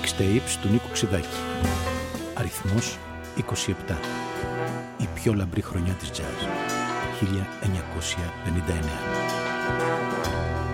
Mixtapes του Νίκου Ξιδάκη. Αριθμός 27. Η πιο λαμπρή χρονιά της jazz. 1959.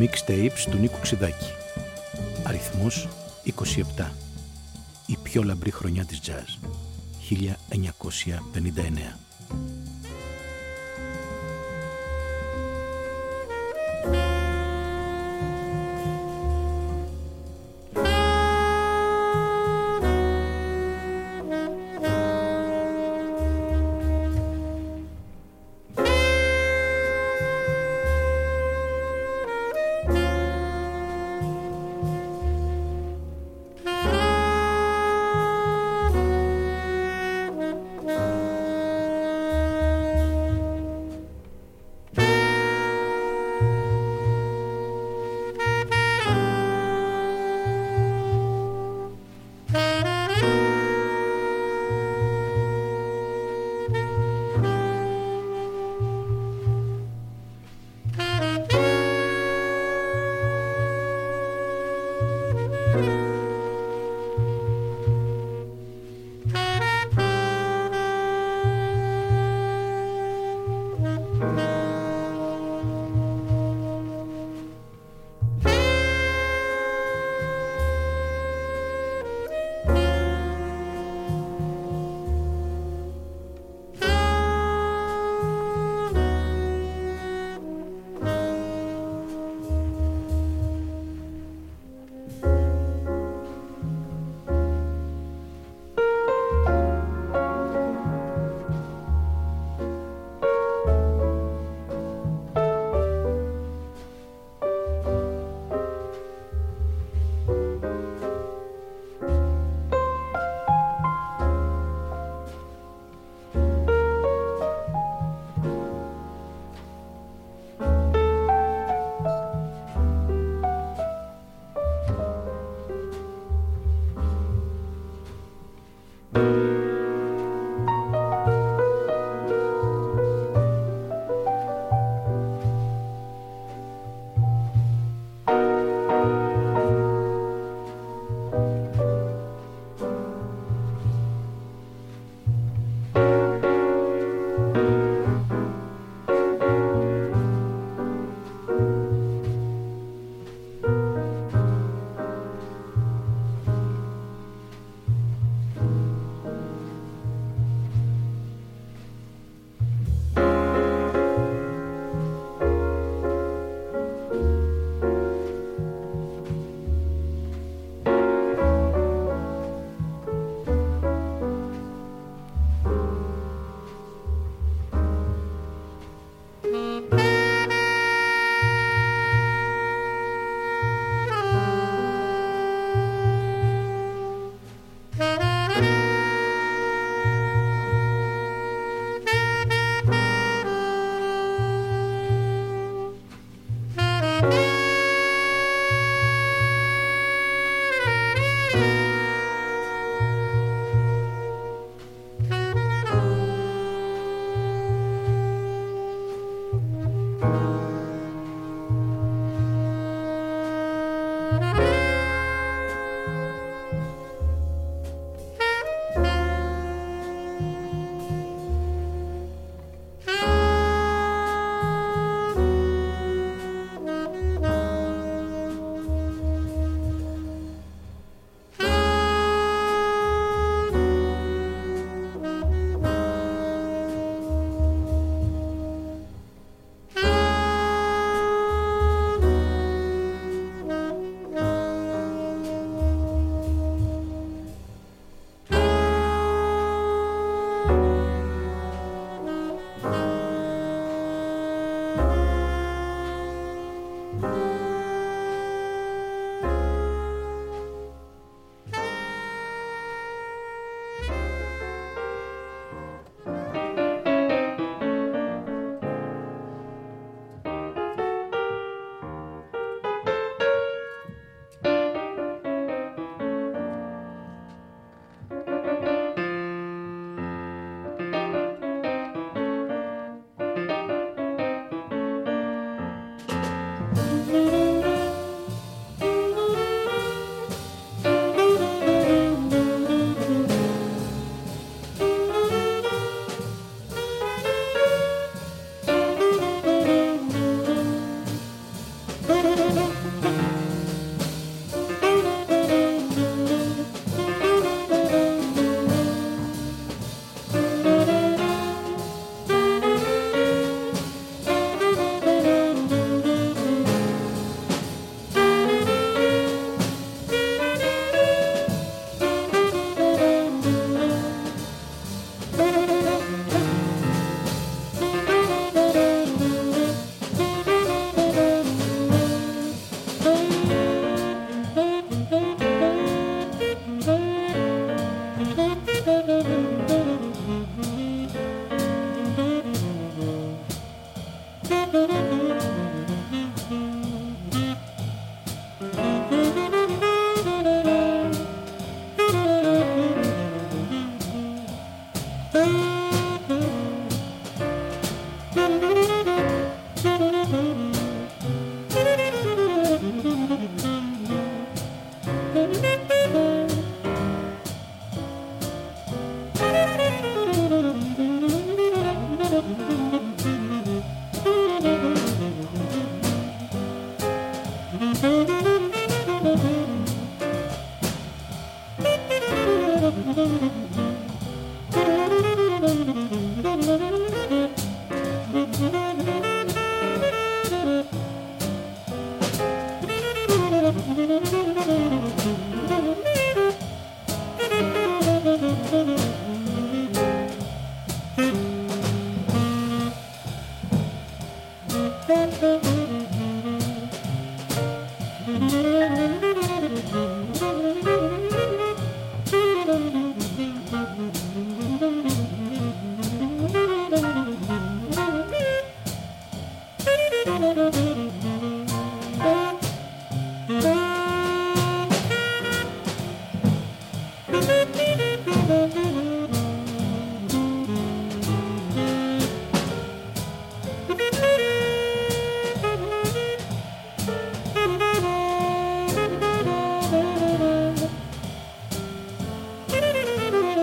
Mixtapes του Νίκου Ξιδάκη. Αριθμός 27. Η πιο λαμπρή χρονιά της jazz. 1959.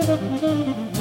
Thank you.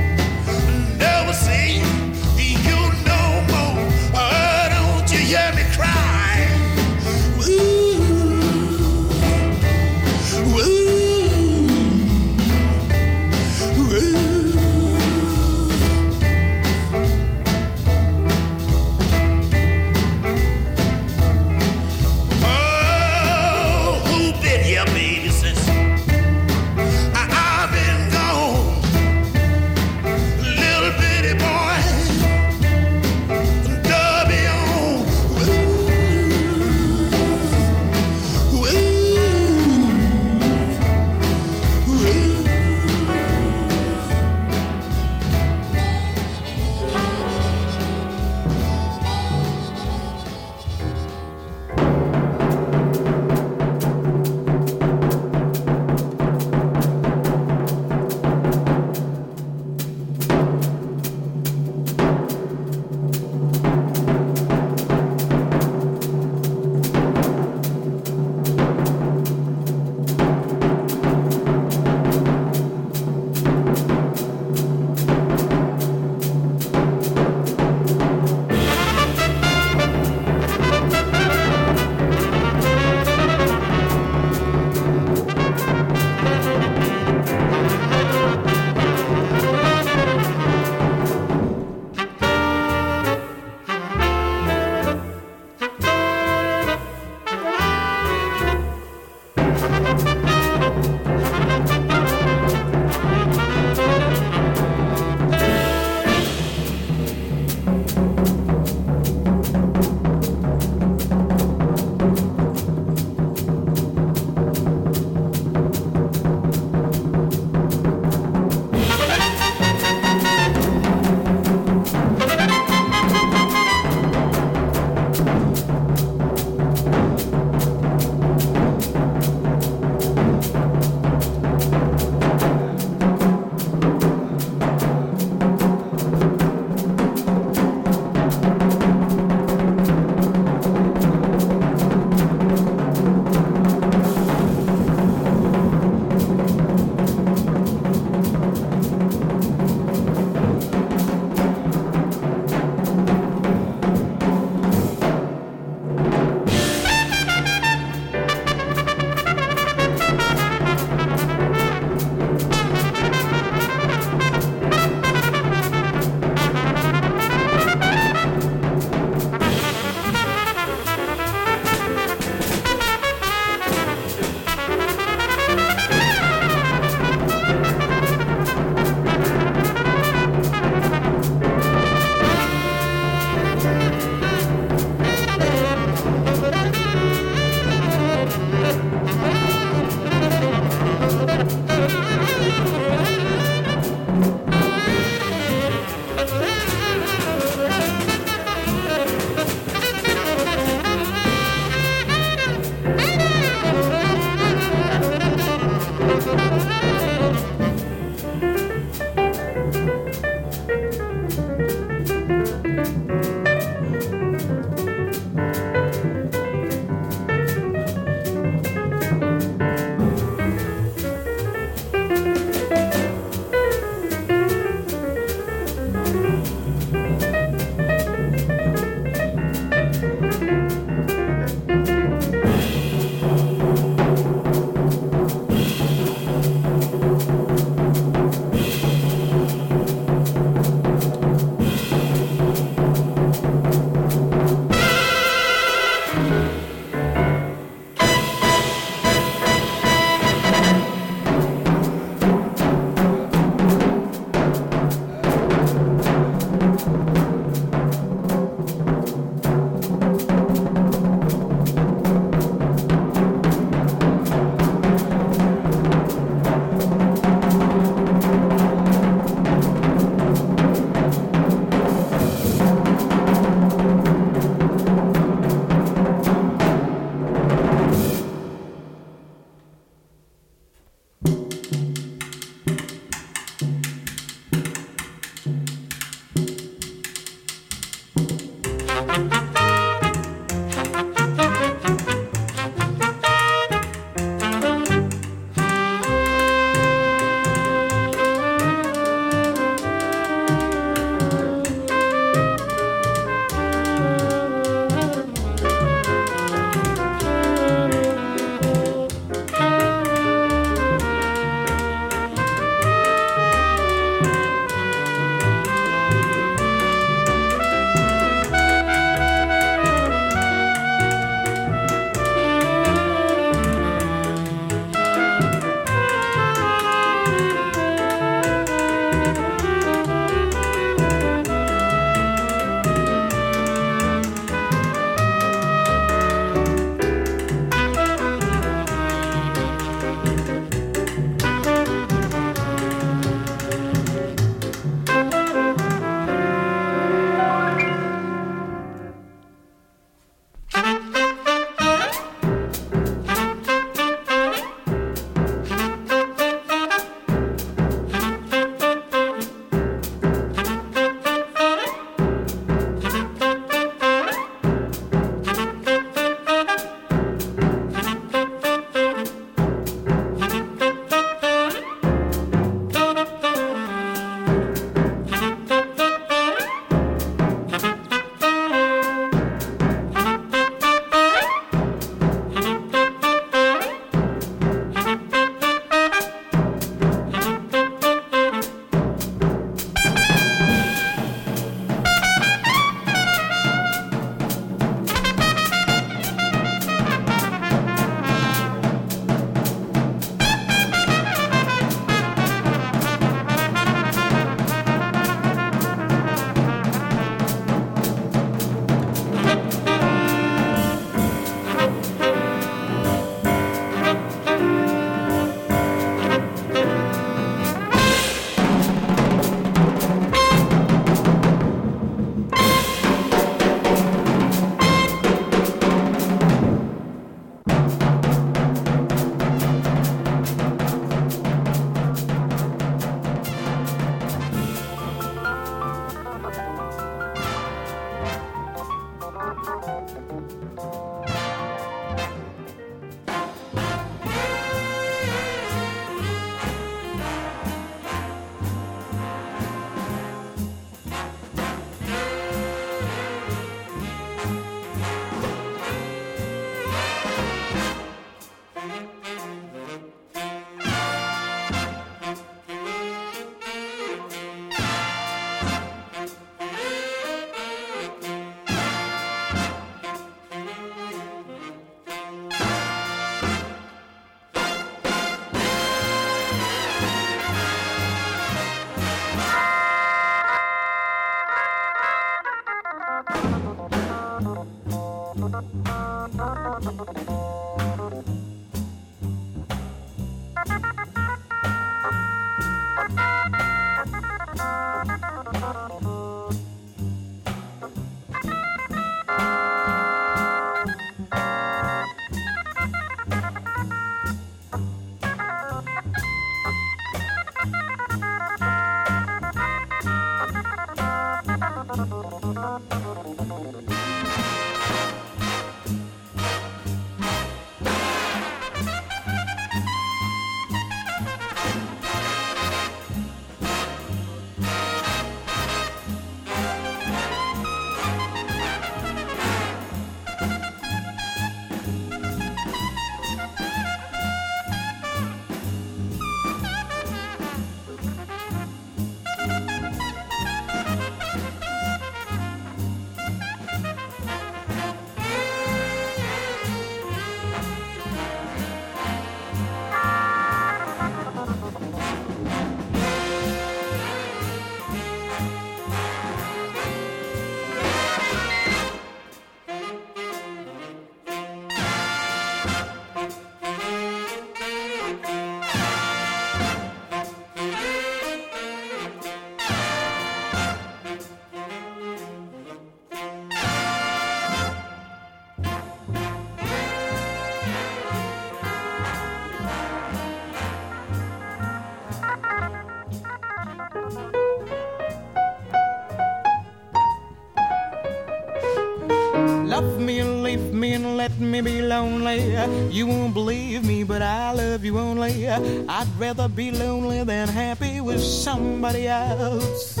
Me be lonely. You won't believe me, but I love you only. I'd rather be lonely than happy with somebody else.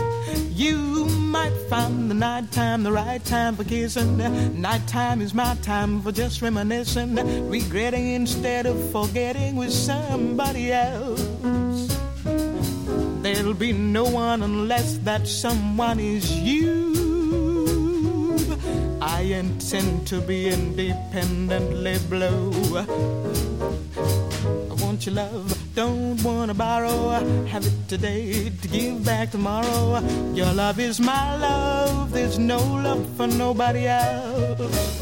You might find the nighttime the right time for kissing. Nighttime is my time for just reminiscing, regretting instead of forgetting with somebody else. There'll be no one unless that someone is you. I intend to be independently blue. I want your love, don't wanna borrow. Have it today to give back tomorrow. Your love is my love, there's no love for nobody else.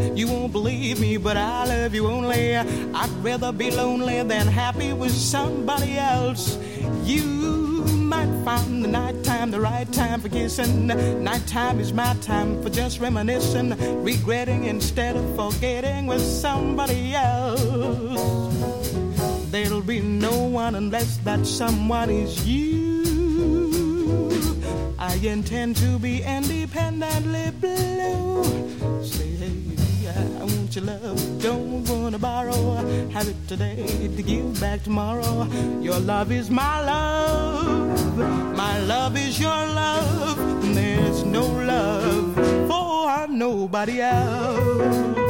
You won't believe me, but I love you only. I'd rather be lonely than happy with somebody else. You might find the nighttime the right time for kissing. Nighttime is my time for just reminiscing, regretting instead of forgetting with somebody else. There'll be no one unless that someone is you. I intend to be independently your love. Don't wanna borrow. Have it today to give back tomorrow. Your love is my love. My love is your love. There's no love for nobody else.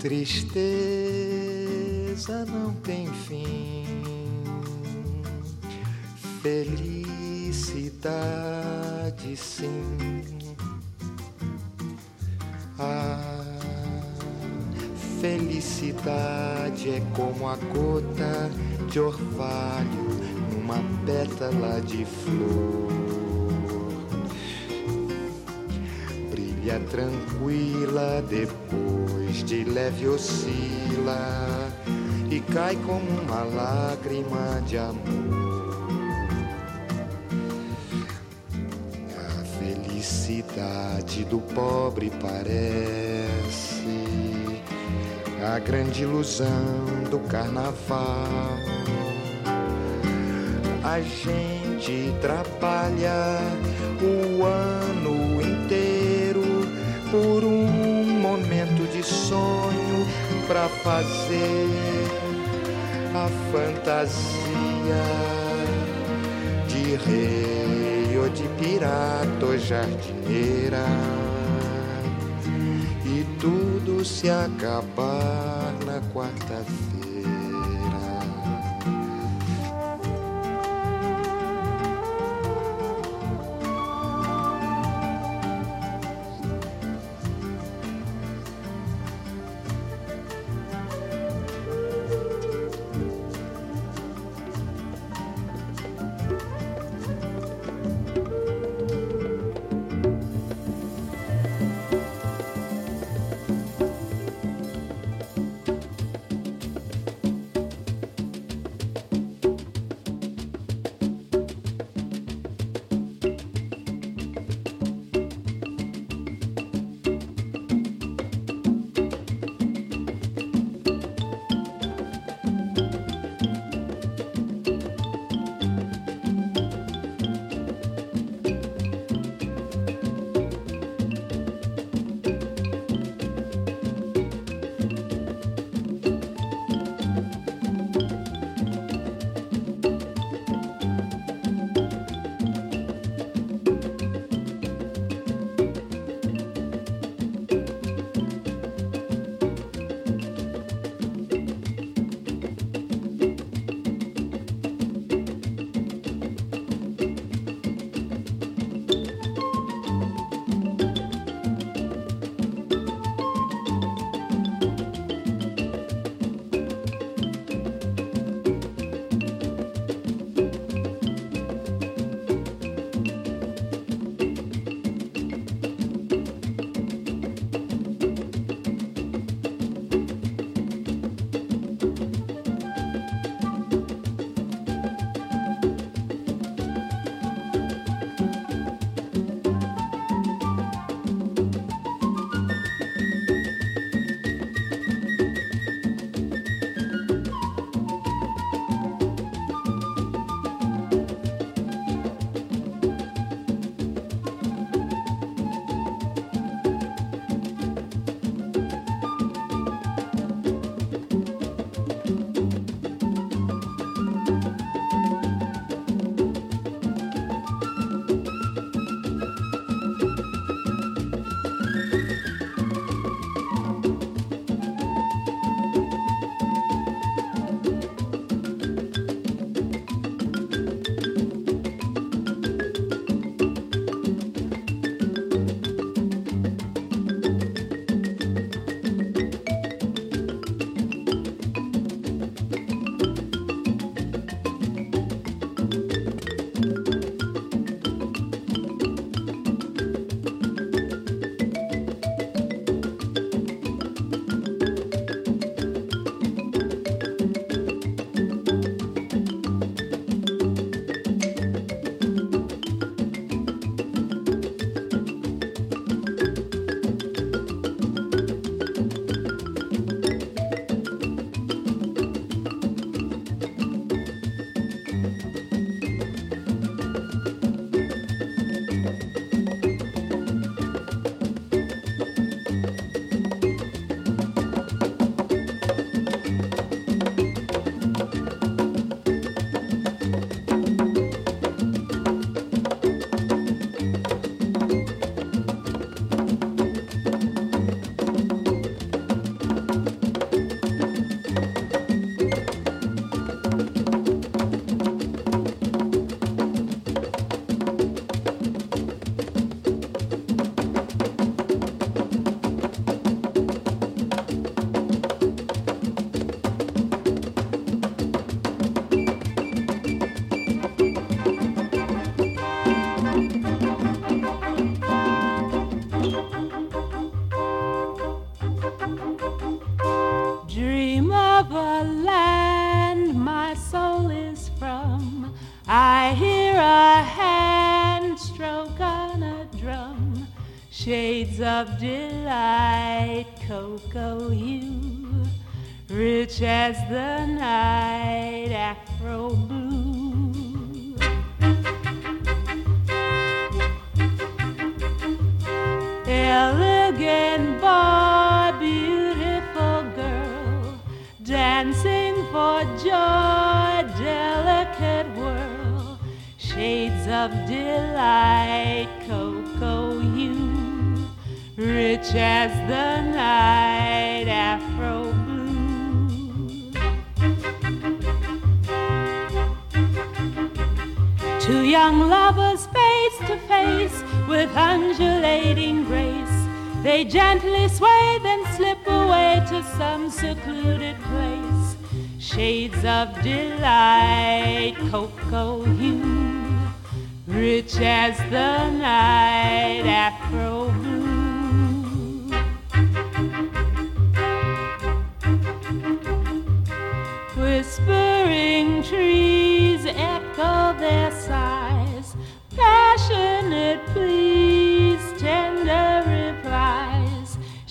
Tristeza não tem fim, felicidade sim. A felicidade é como a gota de orvalho uma pétala de flor. Brilha tranquila, depois de leve oscila e cai como uma lágrima de amor. A felicidade do pobre parece a grande ilusão do carnaval. A gente trabalha o ano para fazer a fantasia de rei ou de pirata ou jardineira e tudo se acabar na quarta-feira.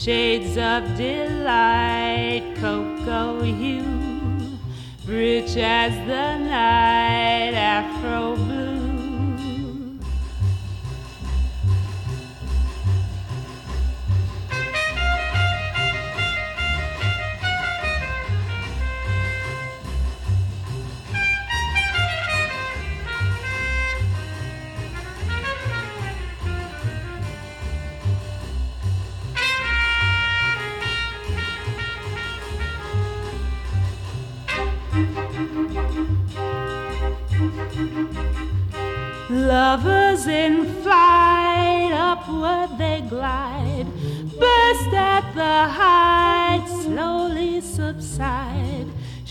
Shades of delight, cocoa hue, rich as the night, afro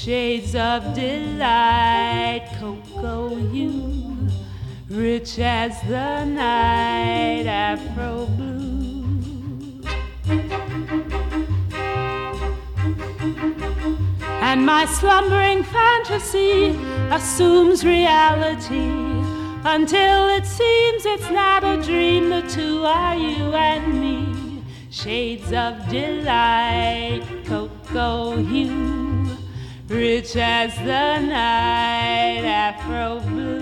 Shades of delight, cocoa hue, rich as the night, afro blue. And my slumbering fantasy assumes reality until it seems it's not a dream. The two are you and me. Shades of delight, cocoa hue, rich as the night, afro blue.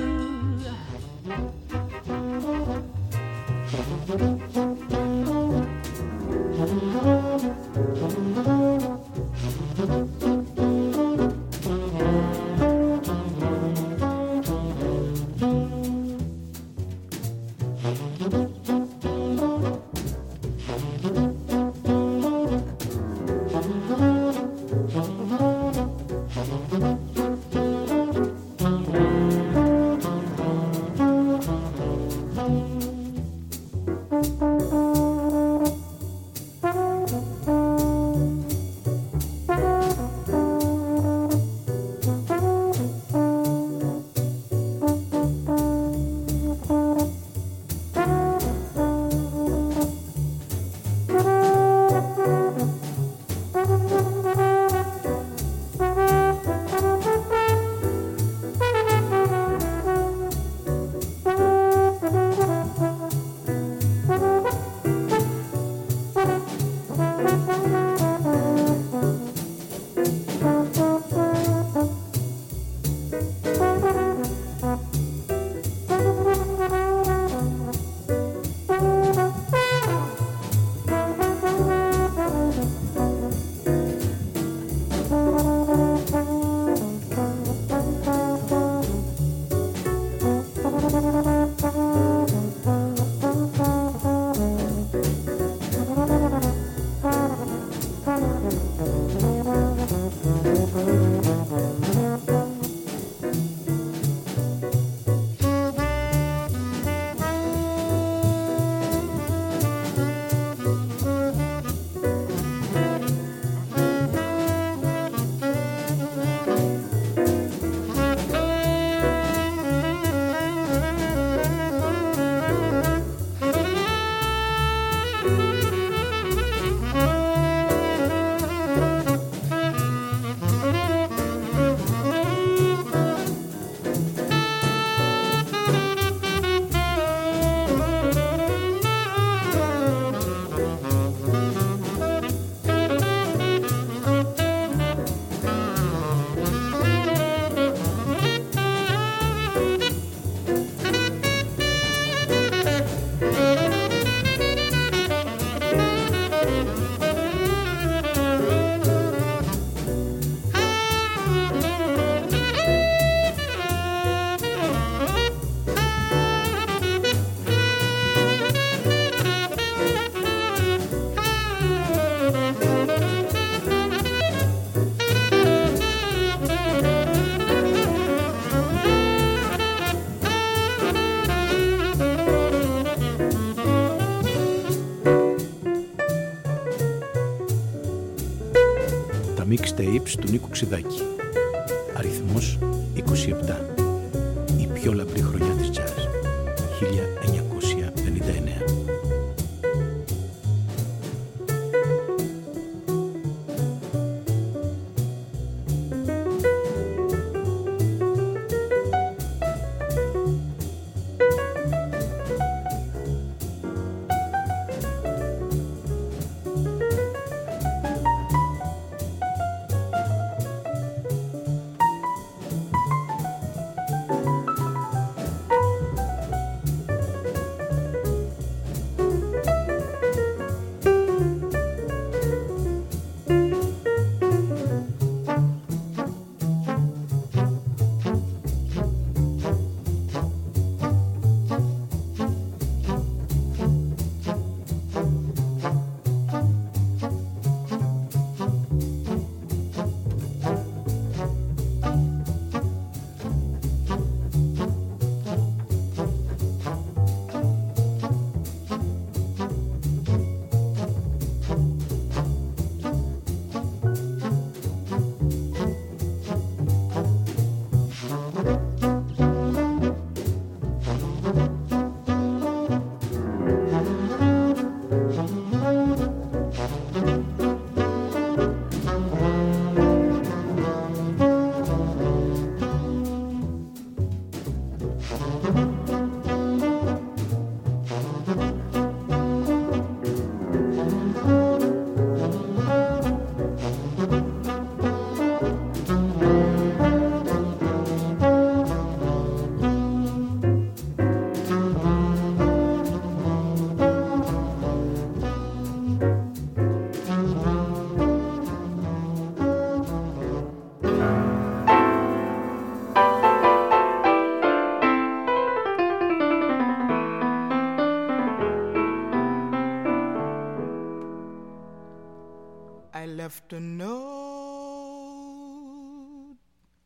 Left a note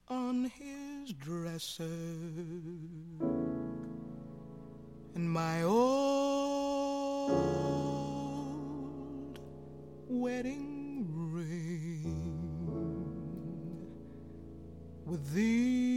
on his dresser, and my old wedding ring with these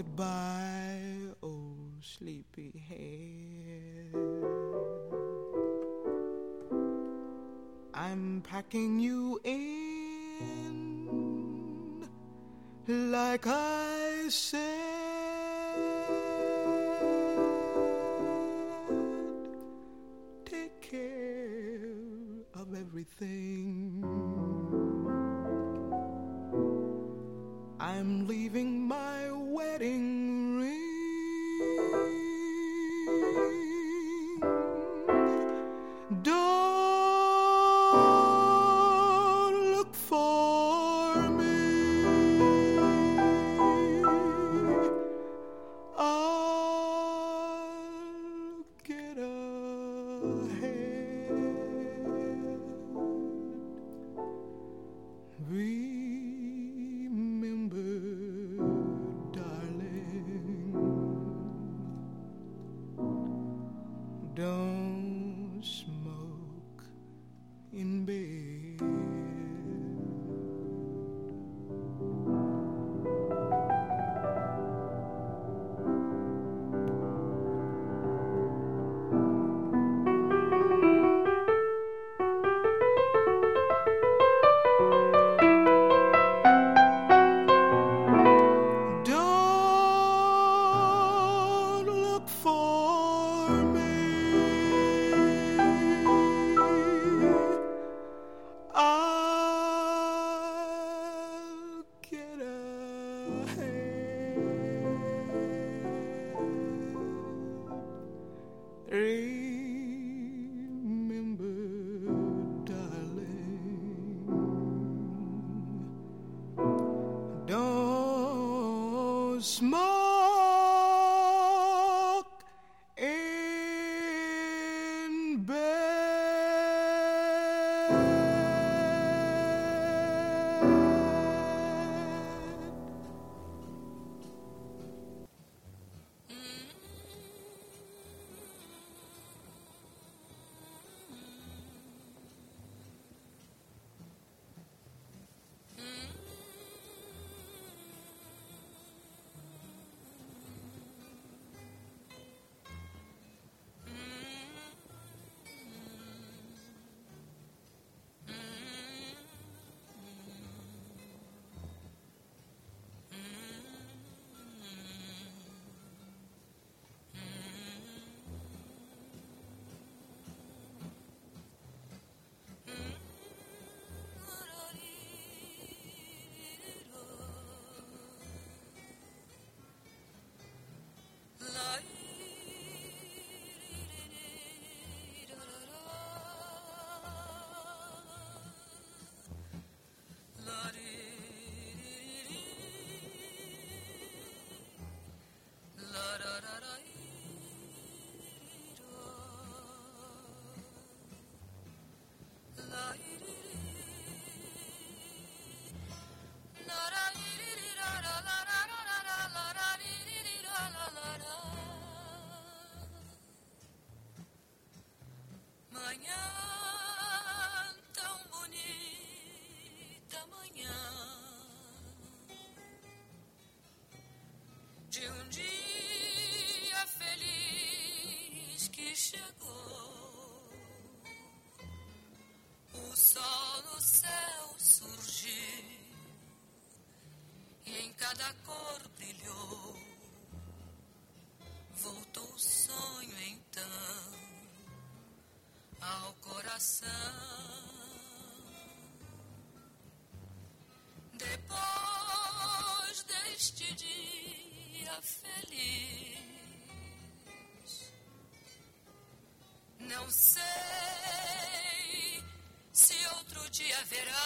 goodbye, oh sleepy head? I'm packing you in like I said. Everything. I'm leaving my wedding ring. Don't outro dia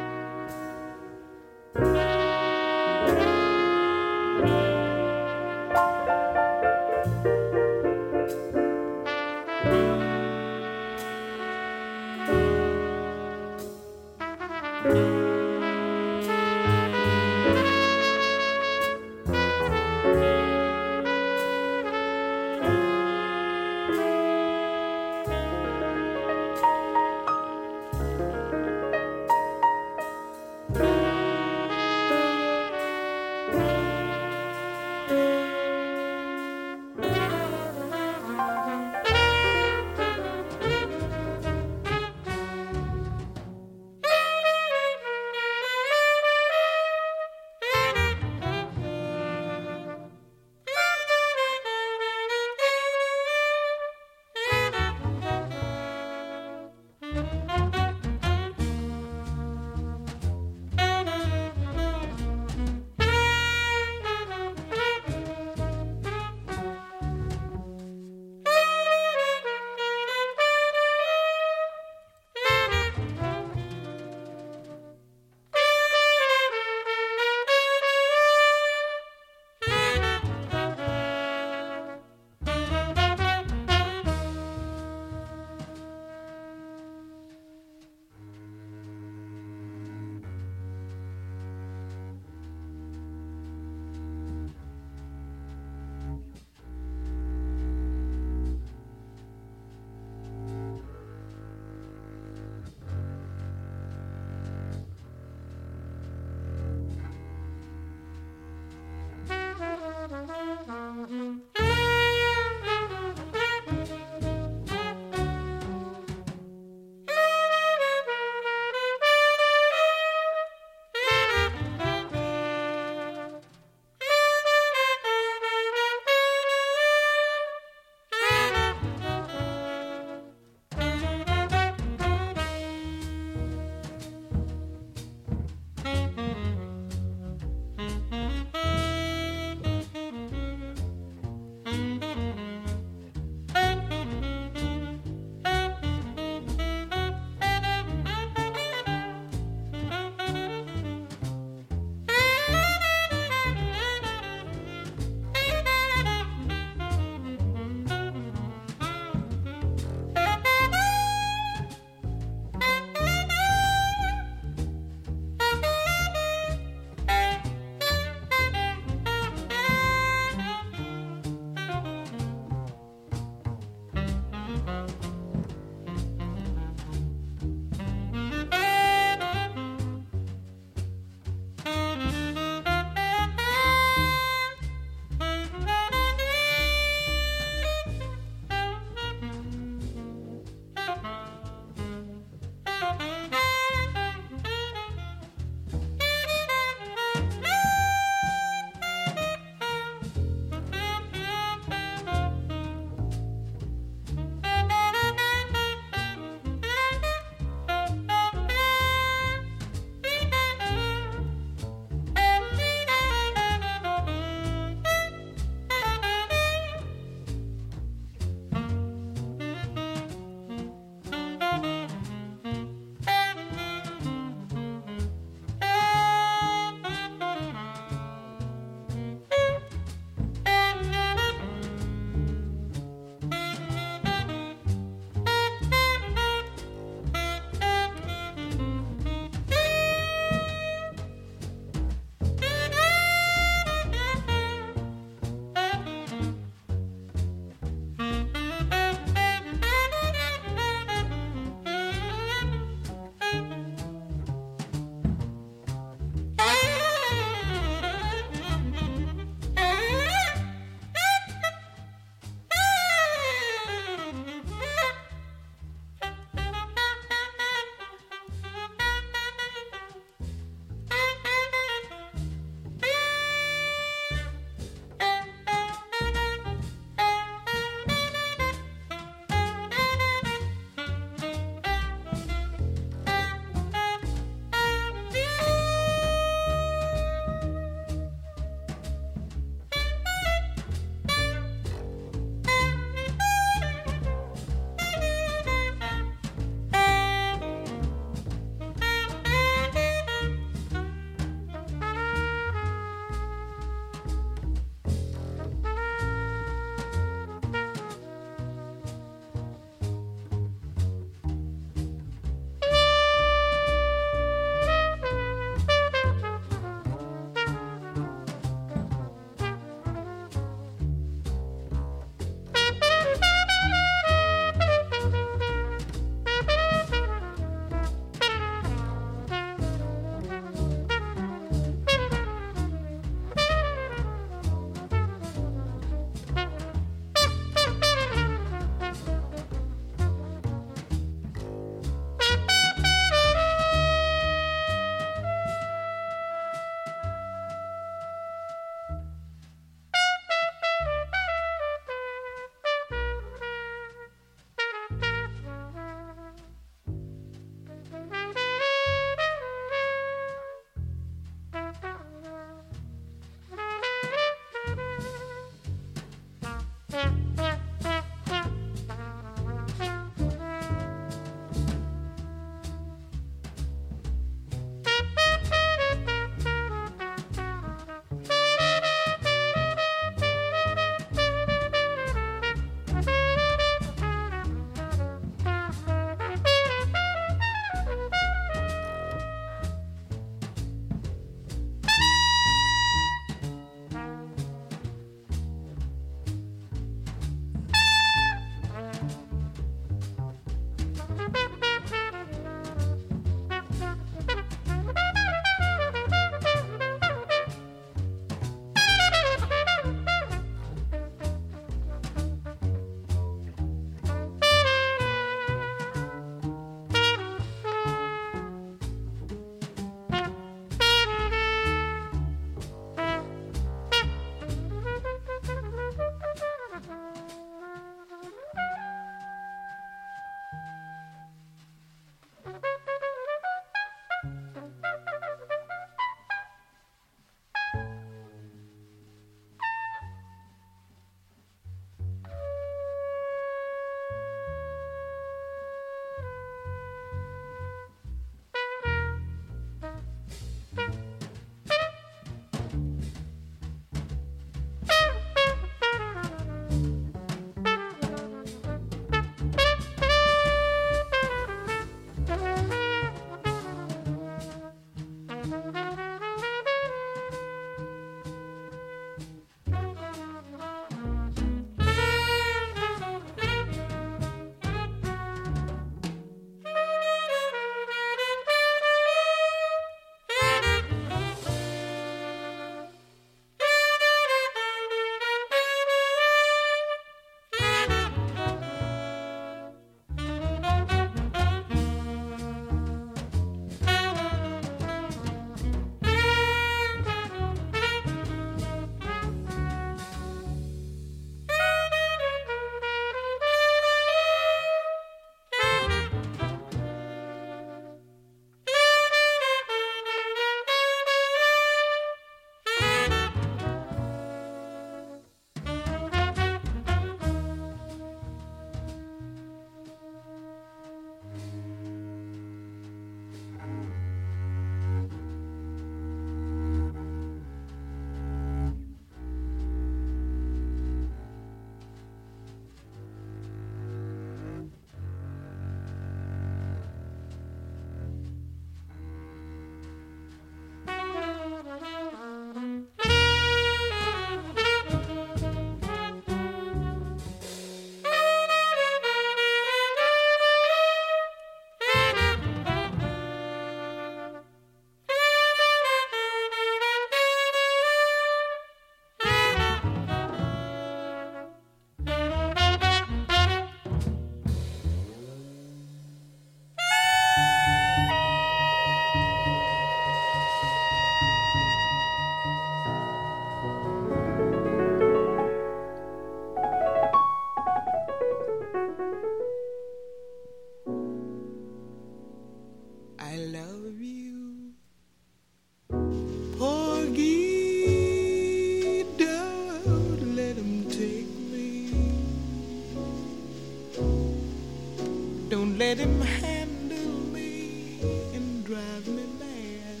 let him handle me and drive me mad.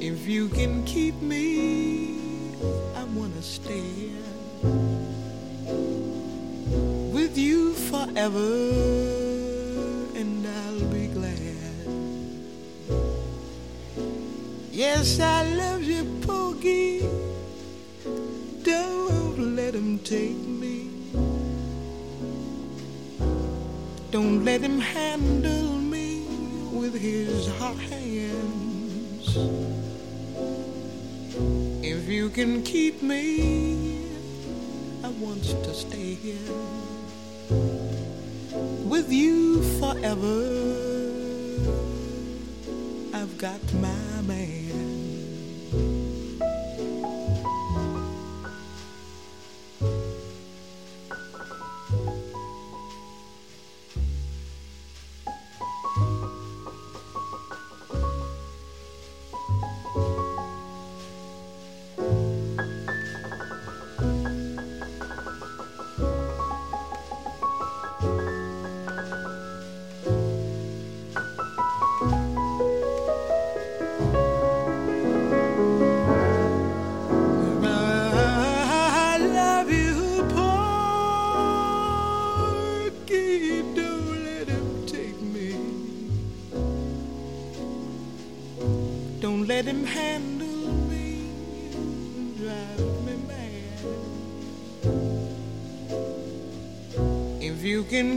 If you can keep me, I wanna stay with you forever. let him handle me with his hot hands. If you can keep me, I want to stay here with you forever. I've got my man.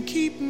keep me.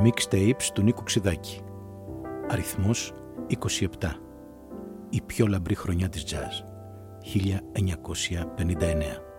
Τα mixtapes του Νίκου Ξιδάκη. Αριθμός 27. Η πιο λαμπρή χρονιά της jazz. 1959.